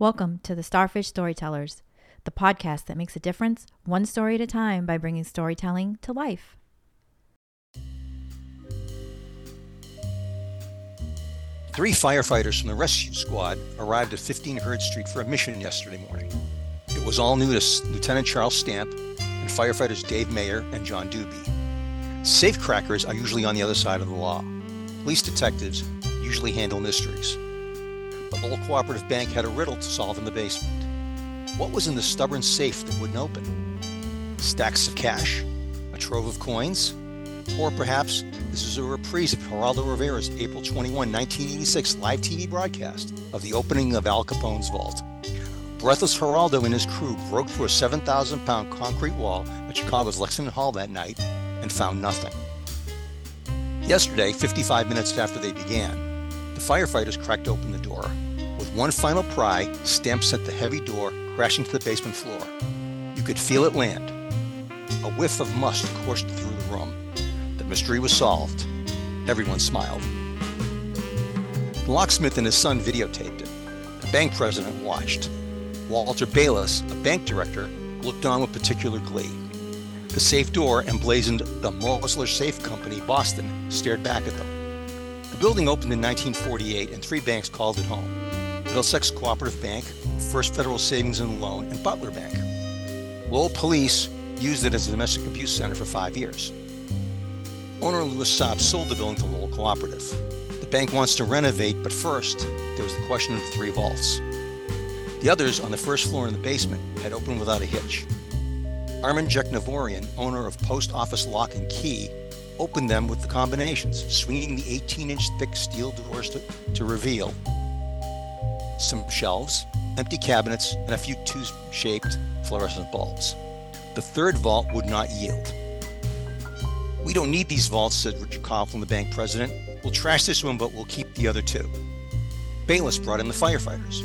Welcome to the Starfish Storytellers, the podcast that makes a difference one story at a time by bringing storytelling to life. Three firefighters from the rescue squad arrived at 15 Hurd Street for a mission yesterday morning. It was all new to Lieutenant Charles Stamp and firefighters Dave Mayer and John Doobie. Safecrackers are usually on the other side of the law. Police detectives usually handle mysteries. But old Cooperative Bank had a riddle to solve in the basement. What was in the stubborn safe that wouldn't open? Stacks of cash? A trove of coins? Or perhaps this is a reprise of Geraldo Rivera's April 21, 1986 live TV broadcast of the opening of Al Capone's vault. Breathless Geraldo and his crew broke through a 7,000 pound concrete wall at Chicago's Lexington Hall that night and found nothing. Yesterday, 55 minutes after they began, the firefighters cracked open the door. With one final pry, Stamp sent the heavy door crashing to the basement floor. You could feel it land. A whiff of must coursed through the room. The mystery was solved. Everyone smiled. The locksmith and his son videotaped it. The bank president watched. Walter Bayless, a bank director, looked on with particular glee. The safe door, emblazoned the Mosler Safe Company, Boston, stared back at them. The building opened in 1948 and three banks called it home Middlesex Cooperative Bank, First Federal Savings and Loan, and Butler Bank. Lowell Police used it as a domestic abuse center for five years. Owner Louis Saab sold the building to Lowell Cooperative. The bank wants to renovate, but first, there was the question of the three vaults. The others on the first floor in the basement had opened without a hitch. Armin Jeknavorian, owner of Post Office Lock and Key, opened them with the combinations, swinging the 18 inch thick steel doors to, to reveal some shelves, empty cabinets, and a few tube shaped fluorescent bulbs. The third vault would not yield. We don't need these vaults, said Richard Coughlin, the bank president. We'll trash this one, but we'll keep the other two. Bayless brought in the firefighters.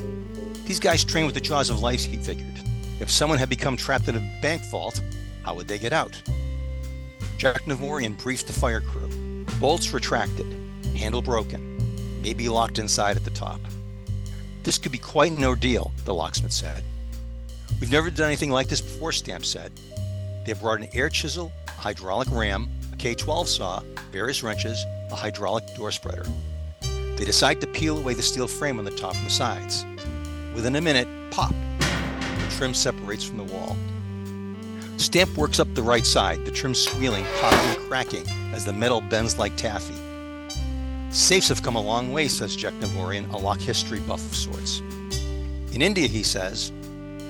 These guys trained with the jaws of life, he figured. If someone had become trapped in a bank vault, how would they get out? Jeknavorian briefed the fire crew. Bolts retracted, handle broken, maybe locked inside at the top. This could be quite an ordeal, the locksmith said. We've never done anything like this before, Stamp said. They have brought an air chisel, a hydraulic ram, a K 12 saw, various wrenches, a hydraulic door spreader. They decide to peel away the steel frame on the top and the sides. Within a minute, pop! The trim separates from the wall. Stamp works up the right side, the trim squealing, popping cracking as the metal bends like taffy. Safes have come a long way, says Jeknavorian, a lock history buff of sorts. In India, he says,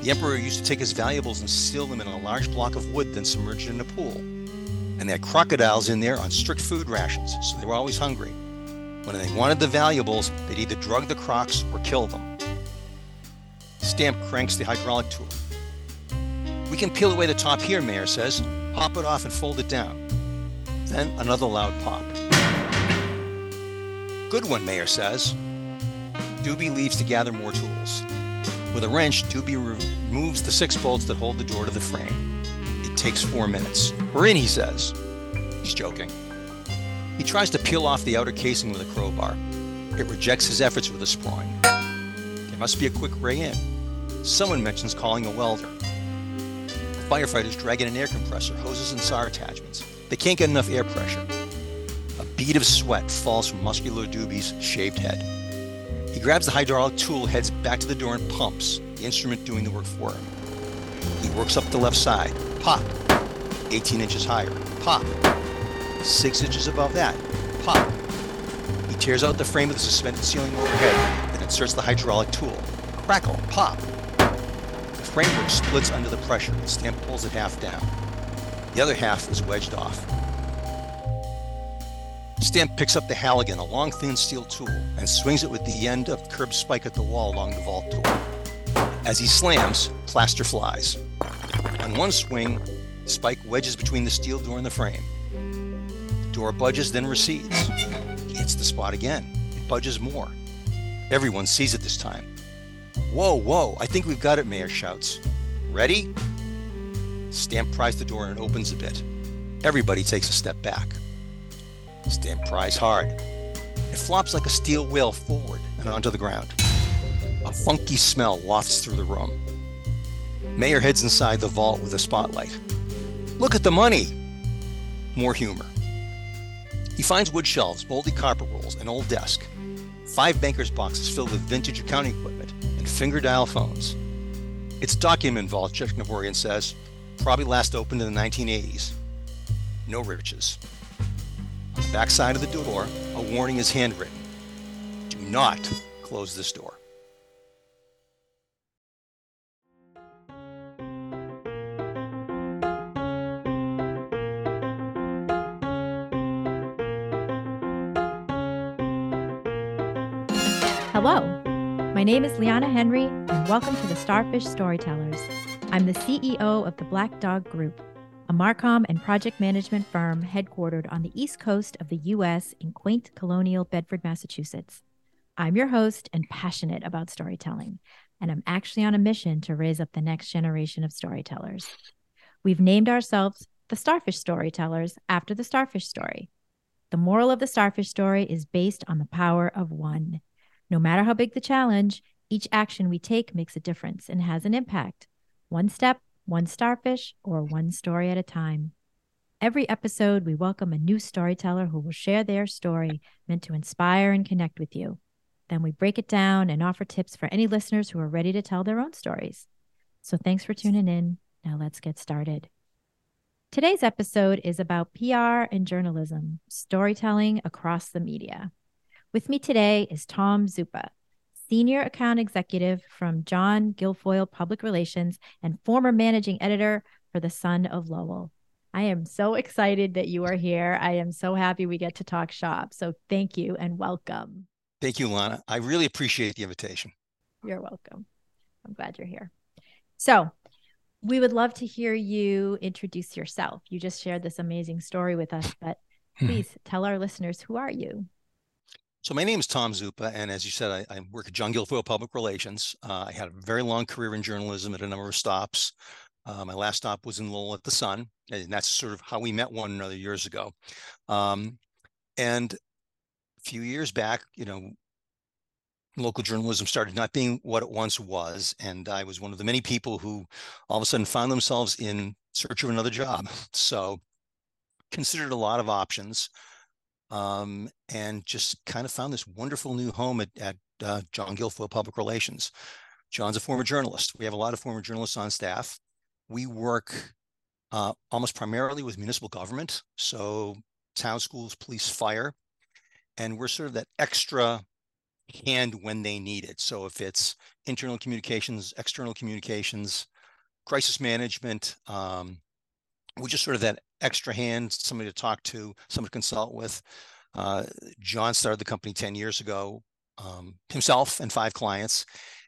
the emperor used to take his valuables and seal them in a large block of wood, then submerge it in a pool. And they had crocodiles in there on strict food rations, so they were always hungry. When they wanted the valuables, they'd either drug the crocs or kill them. Stamp cranks the hydraulic tool. We can peel away the top here, Mayer says. Pop it off and fold it down. Then another loud pop. Good one, Mayer says. Doobie leaves to gather more tools. With a wrench, Doobie removes the six bolts that hold the door to the frame. It takes four minutes. We're in, he says. He's joking. He tries to peel off the outer casing with a crowbar. It rejects his efforts with a sprawling. There must be a quick way in. Someone mentions calling a welder. Firefighters drag in an air compressor, hoses, and SAR attachments. They can't get enough air pressure. A bead of sweat falls from Muscular Doobie's shaved head. He grabs the hydraulic tool, heads back to the door, and pumps, the instrument doing the work for him. He works up the left side. Pop. 18 inches higher. Pop. Six inches above that. Pop. He tears out the frame of the suspended ceiling overhead, then inserts the hydraulic tool. Crackle. Pop. The framework splits under the pressure. The stamp pulls it half down. The other half is wedged off. Stamp picks up the Halligan, a long, thin steel tool, and swings it with the end of curved spike at the wall along the vault door. As he slams, plaster flies. On one swing, the spike wedges between the steel door and the frame. The door budges, then recedes. He hits the spot again. It budges more. Everyone sees it this time. Whoa, whoa, I think we've got it, Mayer shouts. Ready? Stamp pries the door and opens a bit. Everybody takes a step back. Stamp pries hard. It flops like a steel wheel forward and onto the ground. a funky smell wafts through the room. Mayer heads inside the vault with a spotlight. Look at the money! More humor. He finds wood shelves, moldy copper rolls, an old desk, five banker's boxes filled with vintage accounting finger dial phones. It's document vault, Jeknavorian says. Probably last opened in the 1980s. No riches. On the back side of the door, a warning is handwritten. Do not close this door. Hello, my name is Liana Henry, and welcome to the Starfish Storytellers. I'm the CEO of the Black Dog Group, a Marcom and project management firm headquartered on the east coast of the U.S. in quaint colonial Bedford, Massachusetts. I'm your host and passionate about storytelling, and I'm actually on a mission to raise up the next generation of storytellers. We've named ourselves the Starfish Storytellers after the starfish story. The moral of the starfish story is based on the power of one. No matter how big the challenge, each action we take makes a difference and has an impact. One step, one starfish, or one story at a time. Every episode, we welcome a new storyteller who will share their story meant to inspire and connect with you. Then we break it down and offer tips for any listeners who are ready to tell their own stories. So thanks for tuning in. Now let's get started. Today's episode is about PR and journalism, storytelling across the media. With me today is Tom Zuppa, Senior Account Executive from John Guilfoil Public Relations and former Managing Editor for The Sun of Lowell. I am so excited that you are here. I am so happy we get to talk shop. So thank you and welcome. Thank you, Lana. I really appreciate the invitation. You're welcome. I'm glad you're here. So, we would love to hear you introduce yourself. You just shared this amazing story with us, but hmm. please tell our listeners who are you? So my name is Tom Zuppa, and as you said, I, I work at John Guilfoil Public Relations. Uh, I had a very long career in journalism at a number of stops. Uh, my last stop was in Lowell at the Sun, and that's sort of how we met one another years ago. Um, and a few years back, you know, local journalism started not being what it once was, and I was one of the many people who all of a sudden found themselves in search of another job. So considered a lot of options um, and just kind of found this wonderful new home at, at uh, John Guilfoil Public Relations. John's a former journalist. We have a lot of former journalists on staff. We work uh, almost primarily with municipal government, so town, schools, police, fire, and we're sort of that extra hand when they need it. So if it's internal communications, external communications, crisis management, um, we're just sort of that extra hand, somebody to talk to, somebody to consult with. Uh, John started the company 10 years ago, um, himself and five clients.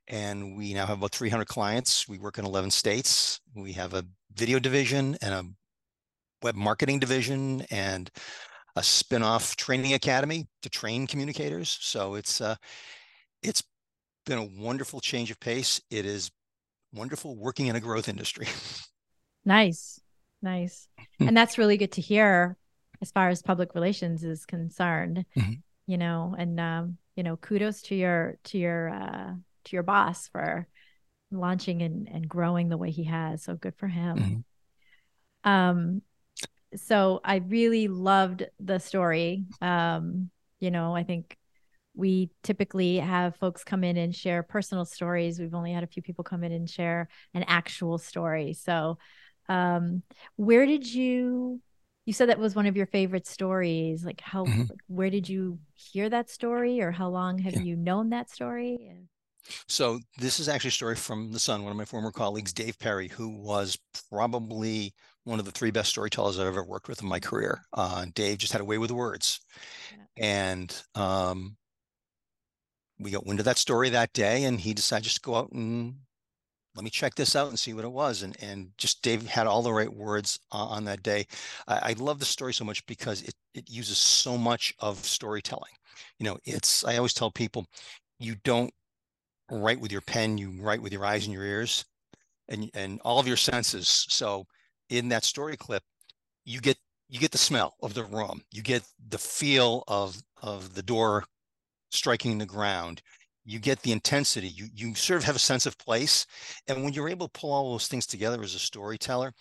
And we now have about 300 clients. We work in 11 states. We have a video division and a web marketing division and a spin-off training academy to train communicators. So it's uh, it's been a wonderful change of pace. It is wonderful working in a growth industry. Nice. Nice. Hmm. and that's really good to hear as far as public relations is concerned. Mm-hmm. You know, and um, you know, kudos to your to your uh to your boss for launching and, and growing the way he has. So good for him. Mm-hmm. Um so I really loved the story. Um, you know, I think we typically have folks come in and share personal stories. We've only had a few people come in and share an actual story. So um, where did you? You said that was one of your favorite stories. Like how? Mm-hmm. Where did you hear that story, or how long have yeah. you known that story? So this is actually a story from the Sun, one of my former colleagues, Dave Perry, who was probably one of the three best storytellers I've ever worked with in my career. Uh, Dave just had a way with words, yeah. and um, we got wind of that story that day, and he decided just to go out and let me check this out and see what it was. And and just Dave had all the right words on that day. I, I love the story so much because it it uses so much of storytelling. You know, it's I always tell people, you don't write with your pen, you write with your eyes and your ears, and and all of your senses. So in that story clip, you get you get the smell of the room, you get the feel of of the door striking the ground you get the intensity you you sort of have a sense of place and when you're able to pull all those things together as a storyteller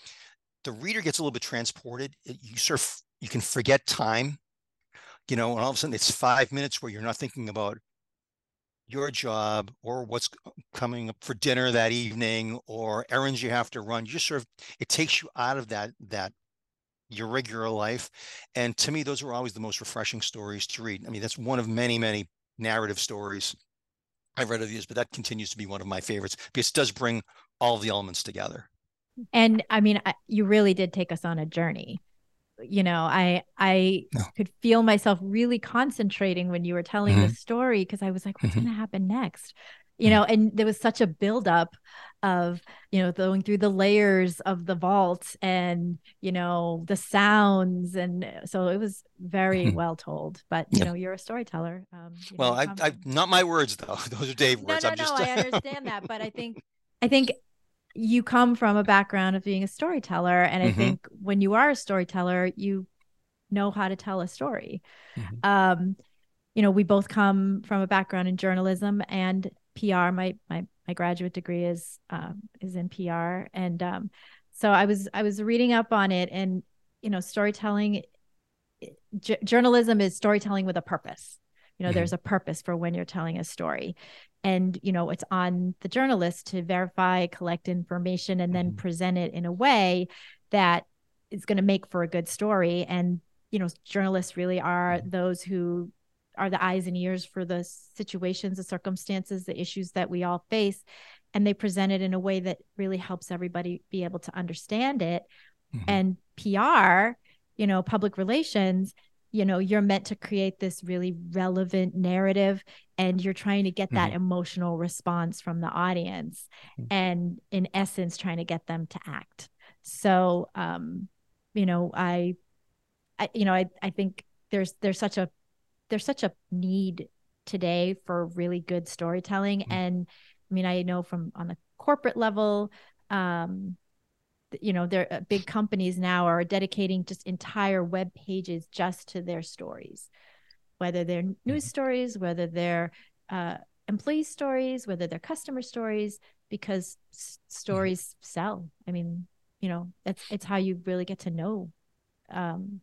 the reader gets a little bit transported you sort of you can forget time you know and all of a sudden it's five minutes where you're not thinking about your job or what's coming up for dinner that evening or errands you have to run. You just sort of it takes you out of that that your regular life and to me those are always the most refreshing stories to read. I mean that's one of many many narrative stories i've read of these but that continues to be one of my favorites because it does bring all the elements together and i mean you really did take us on a journey you know i i no. could feel myself really concentrating when you were telling mm-hmm. the story because i was like what's mm-hmm. going to happen next you know and there was such a buildup of you know going through the layers of the vault and you know the sounds and so it was very mm-hmm. well told but you yeah. know you're a storyteller um, well know, I, I not my words though those are dave words no, no, I'm just... no i understand that but i think i think you come from a background of being a storyteller and i mm-hmm. think when you are a storyteller you know how to tell a story mm-hmm. um you know we both come from a background in journalism and pr my my my graduate degree is um is in pr and um so i was i was reading up on it and you know storytelling j- journalism is storytelling with a purpose you know mm-hmm. there's a purpose for when you're telling a story and you know it's on the journalist to verify collect information and then mm-hmm. present it in a way that is going to make for a good story and you know journalists really are mm-hmm. those who are the eyes and ears for the situations the circumstances the issues that we all face and they present it in a way that really helps everybody be able to understand it mm-hmm. and pr you know public relations you know you're meant to create this really relevant narrative and you're trying to get that mm-hmm. emotional response from the audience mm-hmm. and in essence trying to get them to act so um you know i i you know i i think there's there's such a there's such a need today for really good storytelling mm-hmm. and i mean i know from on the corporate level um you know there uh, big companies now are dedicating just entire web pages just to their stories whether they're news mm-hmm. stories whether they're uh, employee stories whether they're customer stories because s- mm-hmm. stories sell i mean you know it's it's how you really get to know um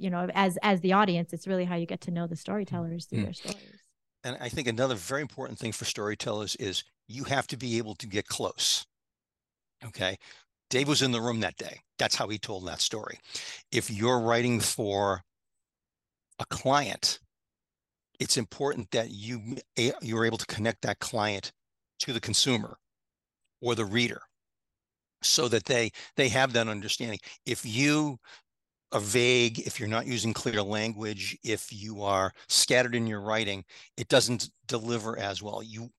you know as as the audience it's really how you get to know the storytellers through mm-hmm. their stories and i think another very important thing for storytellers is you have to be able to get close okay Dave was in the room that day. That's how he told that story. If you're writing for a client, it's important that you you're able to connect that client to the consumer or the reader so that they they have that understanding. If you are vague, if you're not using clear language, if you are scattered in your writing, it doesn't deliver as well. You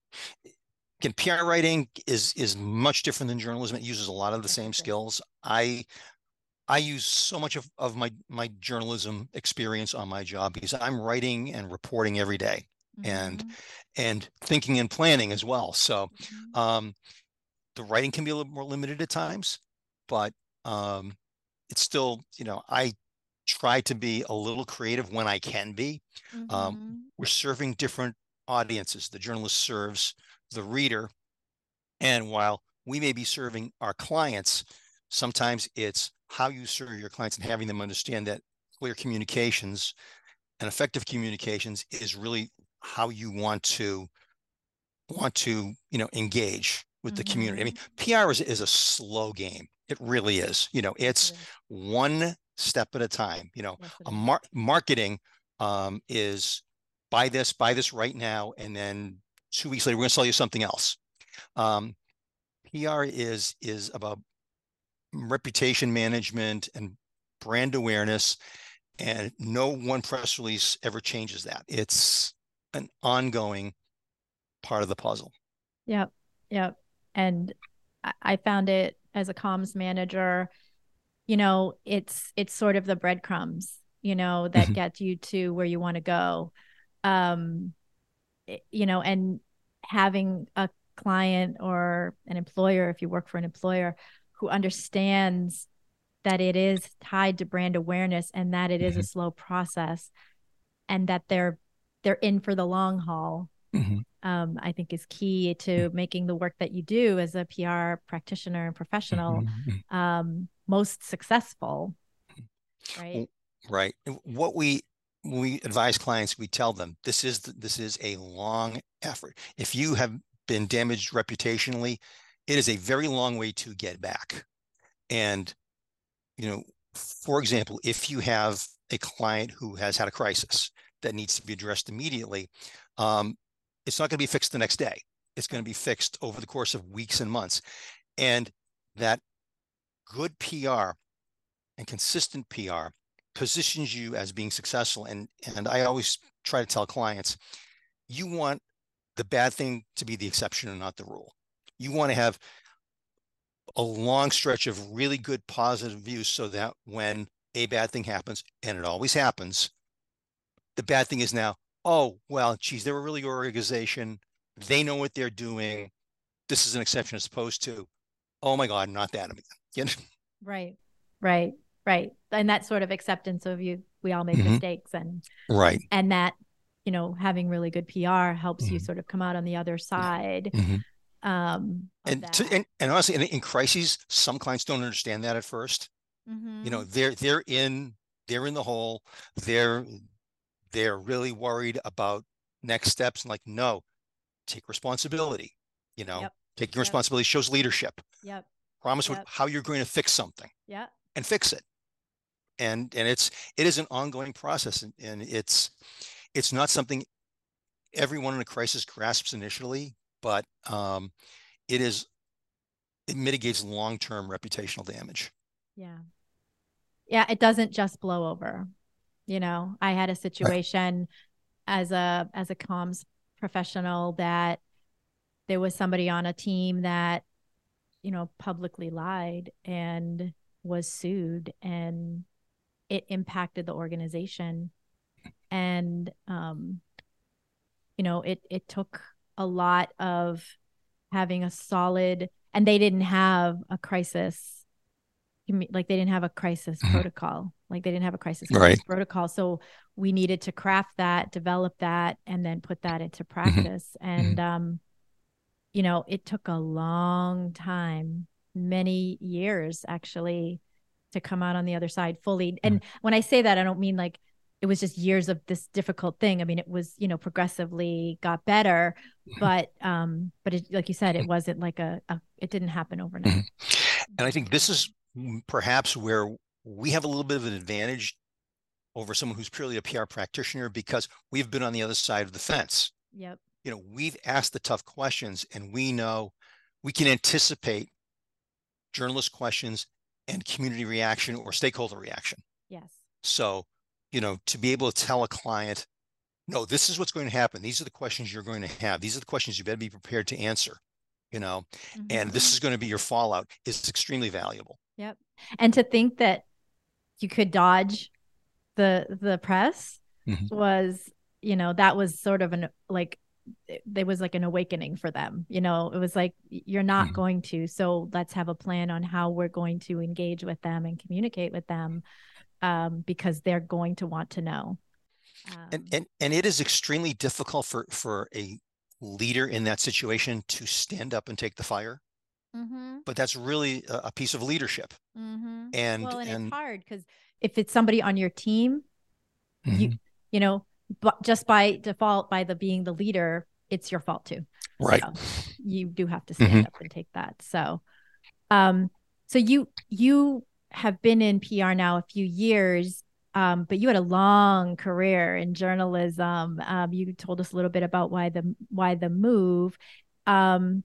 again, PR writing is is much different than journalism. It uses a lot of the same skills. I I use so much of, of my my journalism experience on my job because I'm writing and reporting every day mm-hmm. and and thinking and planning as well. So mm-hmm. um, the writing can be a little more limited at times, but um, it's still, you know, I try to be a little creative when I can be. Um, mm-hmm. Um, we're serving different audiences. The journalist serves the reader. And while we may be serving our clients, sometimes it's how you serve your clients and having them understand that clear communications and effective communications is really how you want to want to you know engage with the mm-hmm. community. I mean, mm-hmm. PR is, is a slow game. It really is. You know, it's one step at a time. You know, a mar- marketing um, is buy this, buy this right now, and then two weeks later, we're going to sell you something else. Um, PR is is about reputation management and brand awareness, and no one press release ever changes that. It's an ongoing part of the puzzle. Yep, yep. And I found it as a comms manager. You know, it's it's sort of the breadcrumbs, you know, that mm-hmm. get you to where you want to go. Um, you know, and having a client or an employer, if you work for an employer who understands that it is tied to brand awareness and that it mm-hmm. is a mm-hmm. slow process and that they're they're in for the long haul. Mm-hmm. Um, I think is key to making the work that you do as a PR practitioner and professional mm-hmm. um, most successful. Right. Right. What we we advise clients, we tell them this is this is a long effort. If you have been damaged reputationally, it is a very long way to get back. And you know, for example, if you have a client who has had a crisis that needs to be addressed immediately, um, it's not going to be fixed the next day. It's going to be fixed over the course of weeks and months. And that good PR and consistent PR positions you as being successful. And and I always try to tell clients, you want the bad thing to be the exception and not the rule. You want to have a long stretch of really good positive views so that when a bad thing happens, and it always happens, the bad thing is now, oh, well, geez, they're a really good organization. They know what they're doing. This is an exception as opposed to, oh my God, not that again. You know? Right, right, right. And that sort of acceptance of you, we all make mm-hmm. mistakes and right. And that, you know, having really good PR helps mm-hmm. you sort of come out on the other side. Mm-hmm um and, to, and and honestly in, in, crises some clients don't understand that at 1st mm-hmm. you know they're they're in they're in the hole they're they're really worried about next steps and like no take responsibility you know yep. taking yep. responsibility shows leadership yep promise yep. how you're going to fix something yeah and fix it and and it's it is an ongoing process and, and it's it's not something everyone in a crisis grasps initially but um, it is it mitigates long-term reputational damage. Yeah. Yeah, it doesn't just blow over. You know, I had a situation as a as a comms professional that there was somebody on a team that you know publicly lied and was sued and it impacted the organization. And um you know it it took a lot of having a solid and they didn't have a crisis like they didn't have a crisis mm-hmm. protocol like they didn't have a crisis right. protocol so we needed to craft that develop that and then put that into mm-hmm. practice mm-hmm. and um you know it took a long time many years actually to come out on the other side fully and mm-hmm. when i say that i don't mean like it was just years of this difficult thing. I mean, it was, you know, progressively got better, mm-hmm. but um, but it, like you said, it wasn't like a, a it didn't happen overnight. Mm-hmm. And I think this is perhaps where we have a little bit of an advantage over someone who's purely a PR practitioner because we've been on the other side of the fence. Yep. You know, we've asked the tough questions and we know we can anticipate journalist questions and community reaction or stakeholder reaction. Yes. So you know, to be able to tell a client, no, this is what's going to happen. These are the questions you're going to have. These are the questions you better be prepared to answer, you know, mm-hmm. and this mm-hmm. is going to be your fallout is extremely valuable. Yep. And to think that you could dodge the the press mm-hmm. was, you know, that was sort of an like there was like an awakening for them. You know, it was like you're not mm-hmm. going to, so let's have a plan on how we're going to engage with them and communicate with them um, because they're going to want to know. Um, and, and and it is extremely difficult for for a leader in that situation to stand up and take the fire. Mm-hmm. But that's really a, a piece of leadership. Mm-hmm. And well, and, and it's hard because if it's somebody on your team, mm-hmm. you you know, but just by default, by the being the leader, it's your fault too. Right. So you do have to stand mm-hmm. up and take that. So, um, so you you have been in PR now a few years, um, but you had a long career in journalism. Um, you told us a little bit about why the why the move. Um,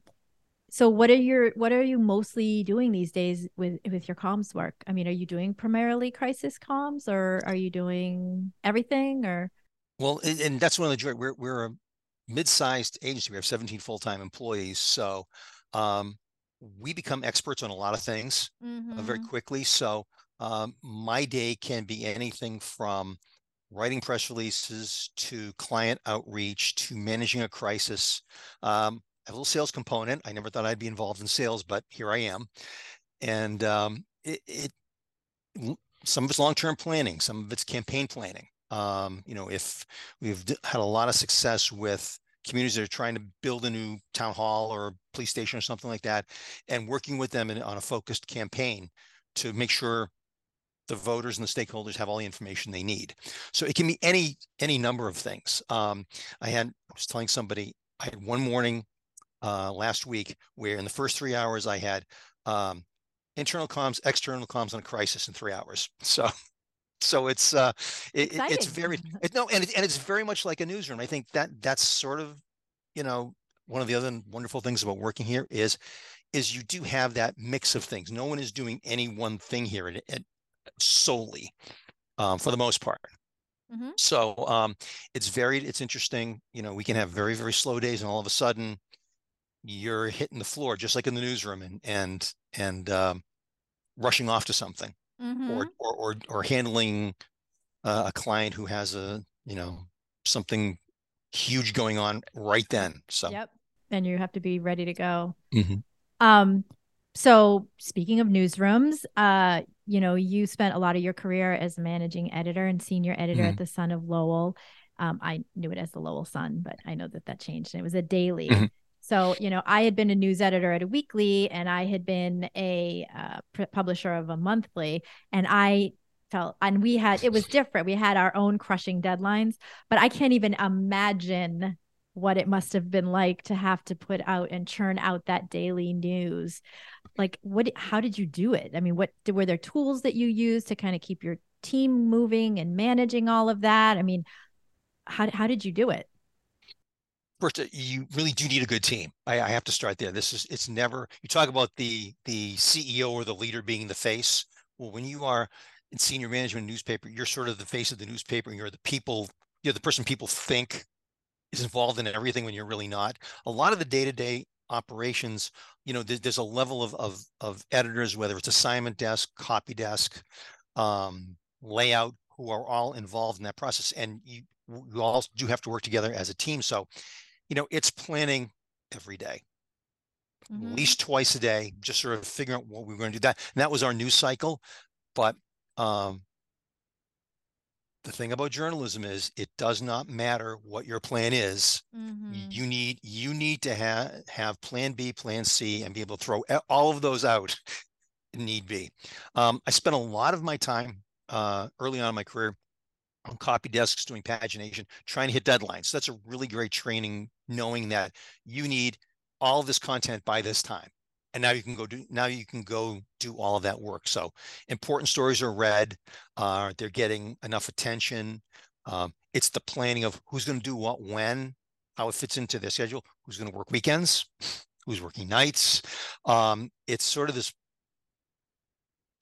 so what are your what are you mostly doing these days with with your comms work? I mean, are you doing primarily crisis comms, or are you doing everything? Or well, and that's one of the joy. We're we're a mid-sized agency. We have 17 full-time employees, so um, we become experts on a lot of things mm-hmm. uh, very mm-hmm. quickly. So um, my day can be anything from writing press releases to client outreach to managing a crisis. Um, have a little sales component. I never thought I'd be involved in sales, but here I am. And um, it, it, some of it's long-term planning, some of it's campaign planning. Um, you know, if we've had a lot of success with communities that are trying to build a new town hall or police station or something like that, and working with them in, on a focused campaign to make sure the voters and the stakeholders have all the information they need. So it can be any any number of things. Um, I had I was telling somebody I had one morning uh, last week where in the first three hours I had um, internal comms, external comms on a crisis in three hours. So so it's uh it, it's very it, no and it, and it's very much like a newsroom. I think that that's sort of you know one of the other wonderful things about working here is is you do have that mix of things. No one is doing any one thing here at, at solely um, for the most part. Mm-hmm. so um it's very it's interesting. You know we can have very very slow days and all of a sudden you're hitting the floor just like in the newsroom and and and um, rushing off to something mm-hmm. or, or, or or handling uh, a client who has a you know something huge going on right then. So yep, and you have to be ready to go. Mm-hmm. Um, so speaking of newsrooms, uh, you know, you spent a lot of your career as managing editor and senior editor mm-hmm. at the Sun of Lowell. Um, I knew it as the Lowell Sun, but I know that that changed. And it was a daily. Mm-hmm. So, you know, I had been a news editor at a weekly and I had been a uh, publisher of a monthly. And I felt, and we had, it was different. We had our own crushing deadlines, but I can't even imagine what it must have been like to have to put out and churn out that daily news. Like, what, how did you do it? I mean, what were there tools that you used to kind of keep your team moving and managing all of that? I mean, how, how did you do it? First you really do need a good team. I, I, have to start there. This is it's never you talk about the the ceo or the leader being the face. Well when you are in senior management newspaper you're sort of the face of the newspaper and you're the people you're the person people think is involved in everything when you're really not. A lot of the day-to-day operations you know there, there's a level of, of of editors whether it's assignment desk copy desk um, layout who are all involved in that process. And you you all do have to work together as a team. So you know, it's planning every day, mm-hmm. at least twice a day, just sort of figuring out what we are going to do. That and that was our news cycle. But um, the thing about journalism is it does not matter what your plan is. Mm-hmm. You need you need to have have plan B, plan C, and be able to throw all of those out. Need be. Um, I spent a lot of my time uh, early on in my career on copy desks doing pagination, trying to hit deadlines. So that's a really great training, knowing that you need all this content by this time. And now you can go do now you can go do all of that work. So important stories are read, uh, they're getting enough attention. Um, it's the planning of who's going to do what when, how it fits into their schedule, who's going to work weekends, who's working nights. Um, it's sort of this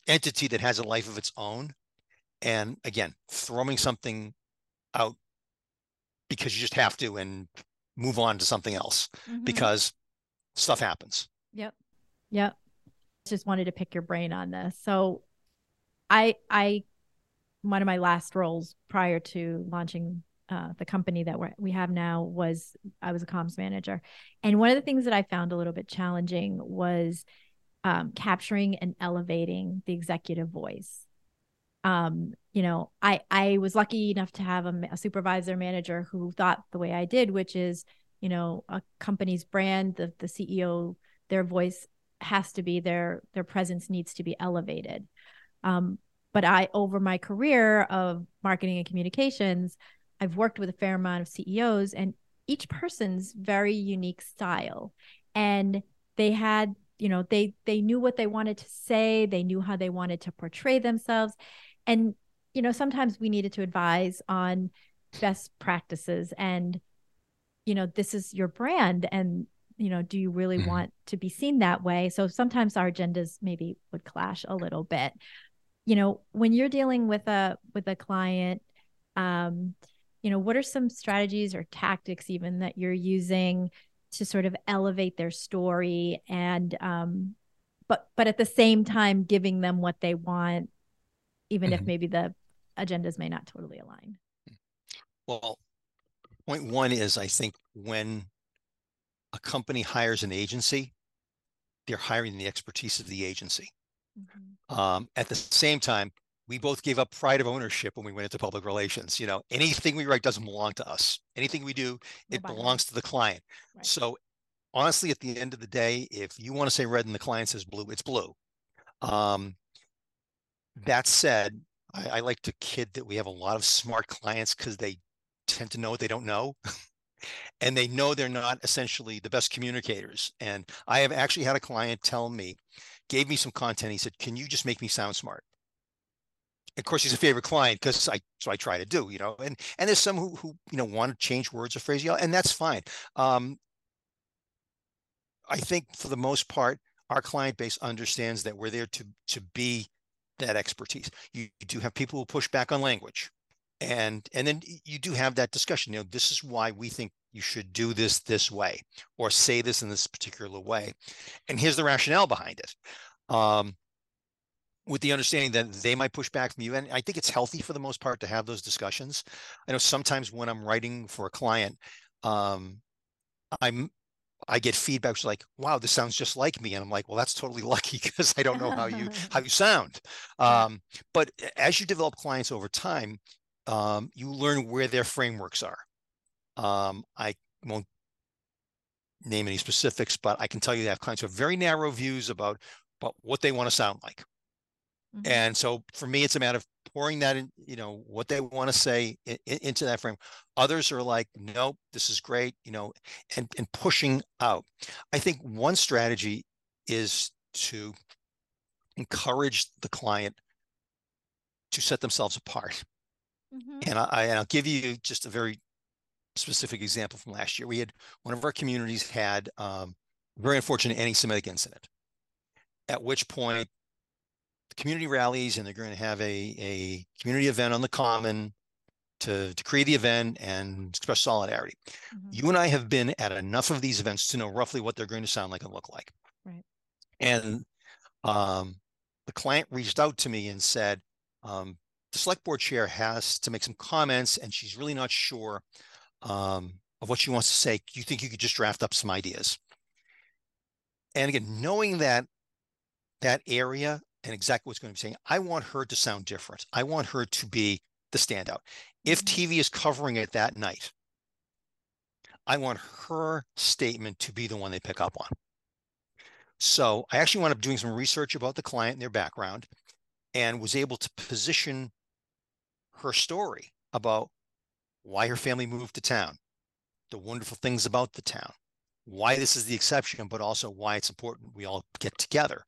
entity that has a life of its own and again throwing something out because you just have to and move on to something else mm-hmm. because stuff happens. Yep. Yep. Just wanted to pick your brain on this. So i i one of my last roles prior to launching uh, the company that we we have now was I was a comms manager, and one of the things that I found a little bit challenging was um, capturing and elevating the executive voice um, you know, I I was lucky enough to have a, a, supervisor manager who thought the way I did, which is, you know, a company's brand, the the CEO, their voice has to be their their presence needs to be elevated. Um, but I, over my career of marketing and communications, I've worked with a fair amount of CEOs, and each person's very unique style, and they had you know they they knew what they wanted to say they knew how they wanted to portray themselves and you know sometimes we needed to advise on best practices and you know this is your brand and you know do you really mm-hmm. want to be seen that way so sometimes our agendas maybe would clash a little bit you know when you're dealing with a with a client um you know what are some strategies or tactics even that you're using to sort of elevate their story and um but but at the same time giving them what they want even mm-hmm. if maybe the agendas may not totally align. Well, point one is I think when a company hires an agency, they're hiring the expertise of the agency. Mm-hmm. Um, at the same time, we both gave up pride of ownership when we went into public relations. You know, anything we write doesn't belong to us. Anything we do, it Nobody. belongs to the client. Right. So honestly, at the end of the day, if you want to say red and the client says blue, it's blue. Um, that said, I, I like to kid that we have a lot of smart clients because they tend to know what they don't know. and they know they're not essentially the best communicators. And I have actually had a client tell me, gave me some content. He said, Can you just make me sound smart? of course he's a favorite client because I so I try to do, you know, and and there's some who who you know want to change words or phraseology, and that's fine. Um, I think for the most part, our client base understands that we're there to to be that expertise. You, do have people who push back on language, and and then you do have that discussion. You know, this is why we think you should do this this way, or say this in this particular way, and here's the rationale behind it. Um, with the understanding that they might push back from you. And I think it's healthy for the most part to have those discussions. I know sometimes when I'm writing for a client, um, I'm I get feedback like, "Wow, this sounds just like me," and I'm like, "Well, that's totally lucky because I don't know how you how you sound." Um, but as you develop clients over time, um, you learn where their frameworks are. Um, I won't name any specifics, but I can tell you that I have clients who have very narrow views about about what they want to sound like. Mm-hmm. And so for me, it's a matter of pouring that in, you know, what they want to say in, in, into that frame. Others are like, nope, this is great, you know, and, and pushing out. I think one strategy is to encourage the client to set themselves apart. Mm-hmm. And I, and I'll give you just a very specific example from last year. We had one of our communities had um, very unfortunate anti-Semitic incident, at which point community rallies and they're going to have a, a community event on the common to, to create the event and express solidarity. Mm-hmm. You and I have been at enough of these events to know roughly what they're going to sound like and look like. Right. And um, the client reached out to me and said, um, the select board chair has to make some comments and she's really not sure um, of what she wants to say. Do You think you could just draft up some ideas? And again, knowing that that area and exactly what's going to be saying. I want her to sound different. I want her to be the standout. If mm-hmm. TV is covering it that night, I want her statement to be the one they pick up on. So I actually wound up doing some research about the client and their background and was able to position her story about why her family moved to town, the wonderful things about the town, why this is the exception, but also why it's important we all get together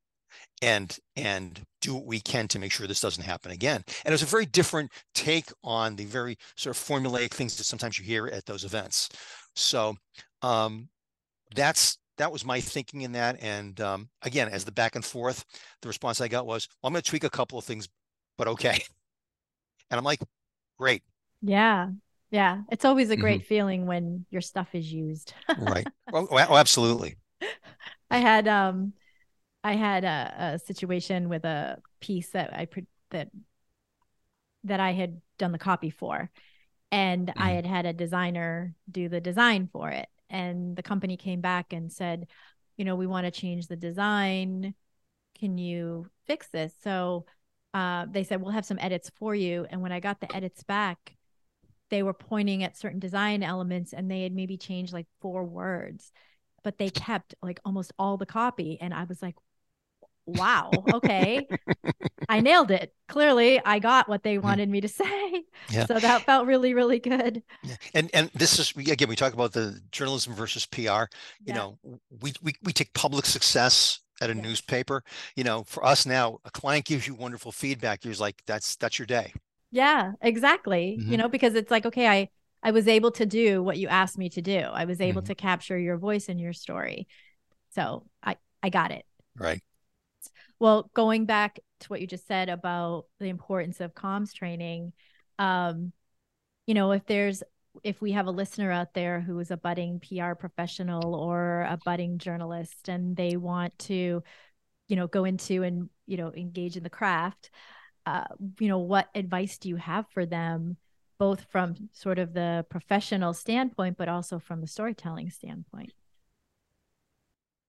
and and do what we can to make sure this doesn't happen again. And it was a very different take on the very sort of formulaic things that sometimes you hear at those events. So um, that's that was my thinking in that. And um, again, as the back and forth, the response I got was, well, "I'm going to tweak a couple of things, but okay." And I'm like, "Great." Yeah, yeah. It's always a great mm-hmm. feeling when your stuff is used. right. Oh, oh, absolutely. I had um I had a, a situation with a piece that I that that I had done the copy for, and mm-hmm. I had had a designer do the design for it, and the company came back and said, you know, we want to change the design. Can you fix this? So uh, they said we'll have some edits for you. And when I got the edits back, they were pointing at certain design elements, and they had maybe changed like four words but they kept like almost all the copy and i was like wow, okay. I nailed it. Clearly, I got what they hmm. wanted me to say. Yeah. So that felt really, really good. Yeah. And and this is again, we talk about the journalism versus PR. You yeah. know, we, we we take public success at a yes. newspaper. You know, for us now, a client gives you wonderful feedback. You're like, that's that's your day. Yeah, exactly. Mm-hmm. You know, because it's like, okay, I I was able to do what you asked me to do. I was able mm-hmm. to capture your voice and your story. So I I got it. Right. Well, going back to what you just said about the importance of comms training, um, you know, if there's if we have a listener out there who is a budding PR professional or a budding journalist and they want to, you know, go into and, you know, engage in the craft, uh, you know, what advice do you have for them, both from sort of the professional standpoint, but also from the storytelling standpoint?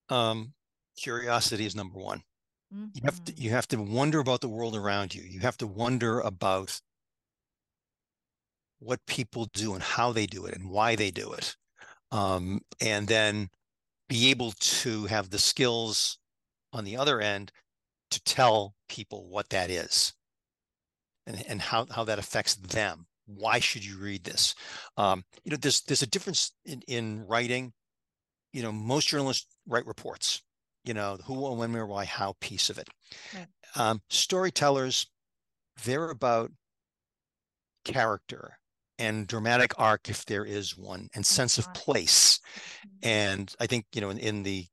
Um, curiosity is number one Mm-hmm. You have to you have to wonder about the world around you. You have to wonder about what people do and how they do it and why they do it. Um, and then be able to have the skills on the other end to tell people what that is and, and how, how that affects them. Why should you read this? Um, you know, there's there's a difference in, in writing. You know, most journalists write reports. You know, who, when, where, why, how piece of it. Right. Um, storytellers, they're about character and dramatic arc if there is one and sense of place mm-hmm. and i think you know in, in, the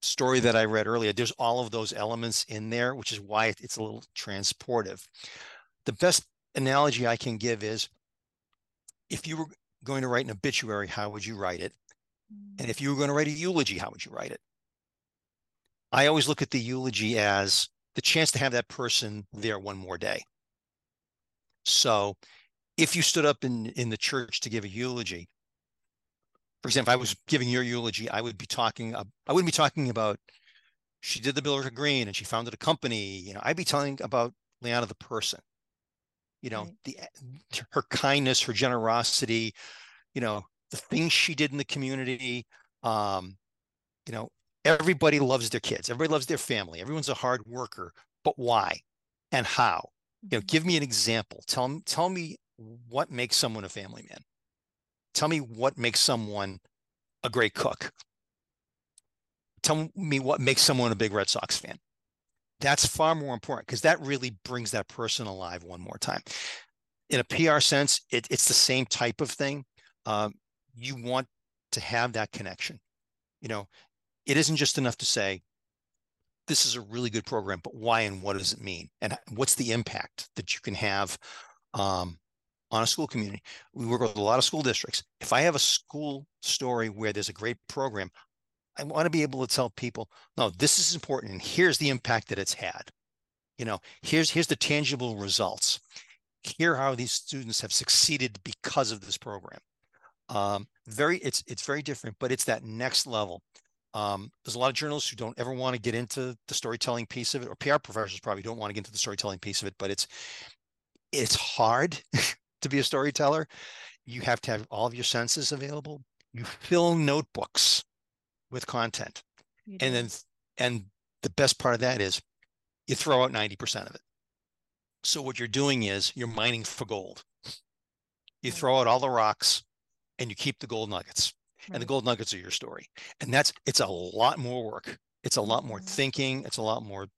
story that i read earlier there's all of those elements in there which is why it's a little transportive the best analogy I can give is if you were going to write an obituary, how would you write it? And mm. if you were going to write a eulogy, how would you write it? I always look at the eulogy as the chance to have that person there one more day. So if you stood up in, in the church to give a eulogy, for example, if I was giving your eulogy, I would be talking, I wouldn't be talking about she did the Bilderberg Green and she founded a company. You know, I'd be telling about Liana, the person you know the her kindness her generosity you know the things she did in the community um you know everybody loves their kids. Everybody loves their family. Everyone's a hard worker. But why? And how? You know mm-hmm. give me an example. Tell me, tell me what makes someone a family man. Tell me what makes someone a great cook. Tell me what makes someone a big red sox fan. That's far more important because that really brings that person alive one more time. In a PR sense, it, it's the same type of thing. Um, you want to have that connection. You know, it isn't just enough to say, this is a really good program, but why and what does it mean? And what's the impact that you can have um, on a school community? We work with a lot of school districts. If I have a school story where there's a great program, I want to be able to tell people, no, this is important, and here's the impact that it's had. You know, here's here's the tangible results. Here how these students have succeeded because of this program. Um, very, it's it's very different, but it's that next level. Um, there's a lot of journalists who don't ever want to get into the storytelling piece of it, or PR professionals probably don't want to get into the storytelling piece of it, but it's it's hard to be a storyteller. You have to have all of your senses available. You fill notebooks with content. And then and the best part of that is you throw out 90% of it. So what you're doing is you're mining for gold. You throw out all the rocks and you keep the gold nuggets. Right. And the gold nuggets are your story. And that's it's a lot more work. It's a lot more mm-hmm. thinking, it's a lot more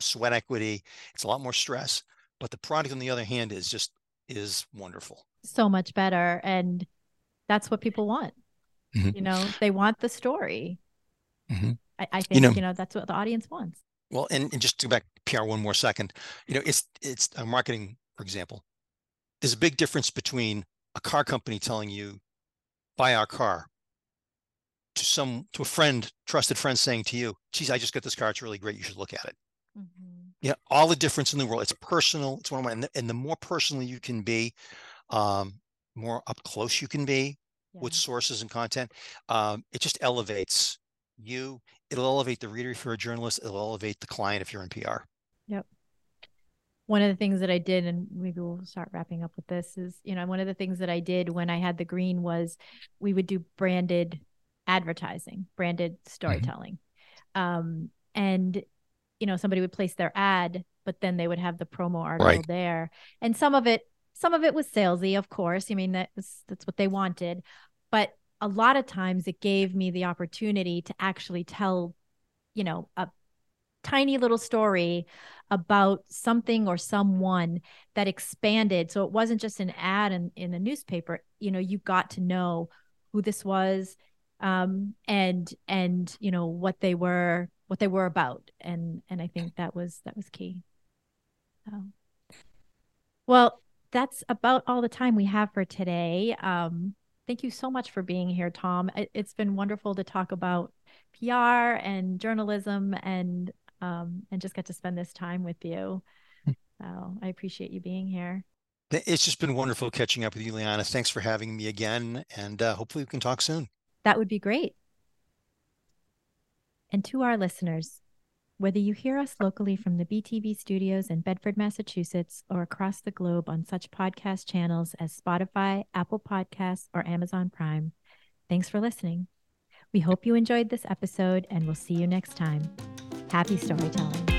sweat equity, it's a lot more stress, but the product on the other hand is just is wonderful. So much better and that's what people want. Mm-hmm. You know, they want the story. Mm-hmm. I, I, think you know, you know, that's what the audience wants. Well, and, and just to go back PR one more second, you know, it's it's a marketing, for example. There's a big difference between a car company telling you, buy our car, to some to a friend, trusted friend saying to you, geez, I just got this car, it's really great, you should look at it. Mm-hmm. Yeah, all the difference in the world. It's personal. It's one of my, and the, and the more personal you can be, um, more up close you can be, yeah. with sources and content, um, it just elevates you. It'll elevate the reader if you're a journalist. It'll elevate the client if you're in PR. Yep. One of the things that I did, and maybe we'll start wrapping up with this, is you know one of the things that I did when I had the green was we would do branded advertising, branded mm-hmm. storytelling, mm-hmm. um, and you know somebody would place their ad, but then they would have the promo article right. there, and some of it some of it was salesy, of course. I mean, that's that's what they wanted. But a lot of times it gave me the opportunity to actually tell, you know, a tiny little story about something or someone that expanded. So it wasn't just an ad in, in the newspaper. You know, you got to know who this was um and and you know what they were what they were about and and i think that was that was key so well that's about all the time we have for today. Um, thank you so much for being here, Tom. It, has been wonderful to talk about PR and journalism and um, and just get to spend this time with you. Hmm. So I appreciate you being here. It's just been wonderful catching up with you, Liana. Thanks for having me again, and uh, hopefully we can talk soon. That would be great. And to our listeners, Whether you hear us locally from the BTV studios in Bedford, Massachusetts, or across the globe on such podcast channels as Spotify, Apple Podcasts, or Amazon Prime, thanks for listening. We hope you enjoyed this episode and we'll see you next time. Happy storytelling.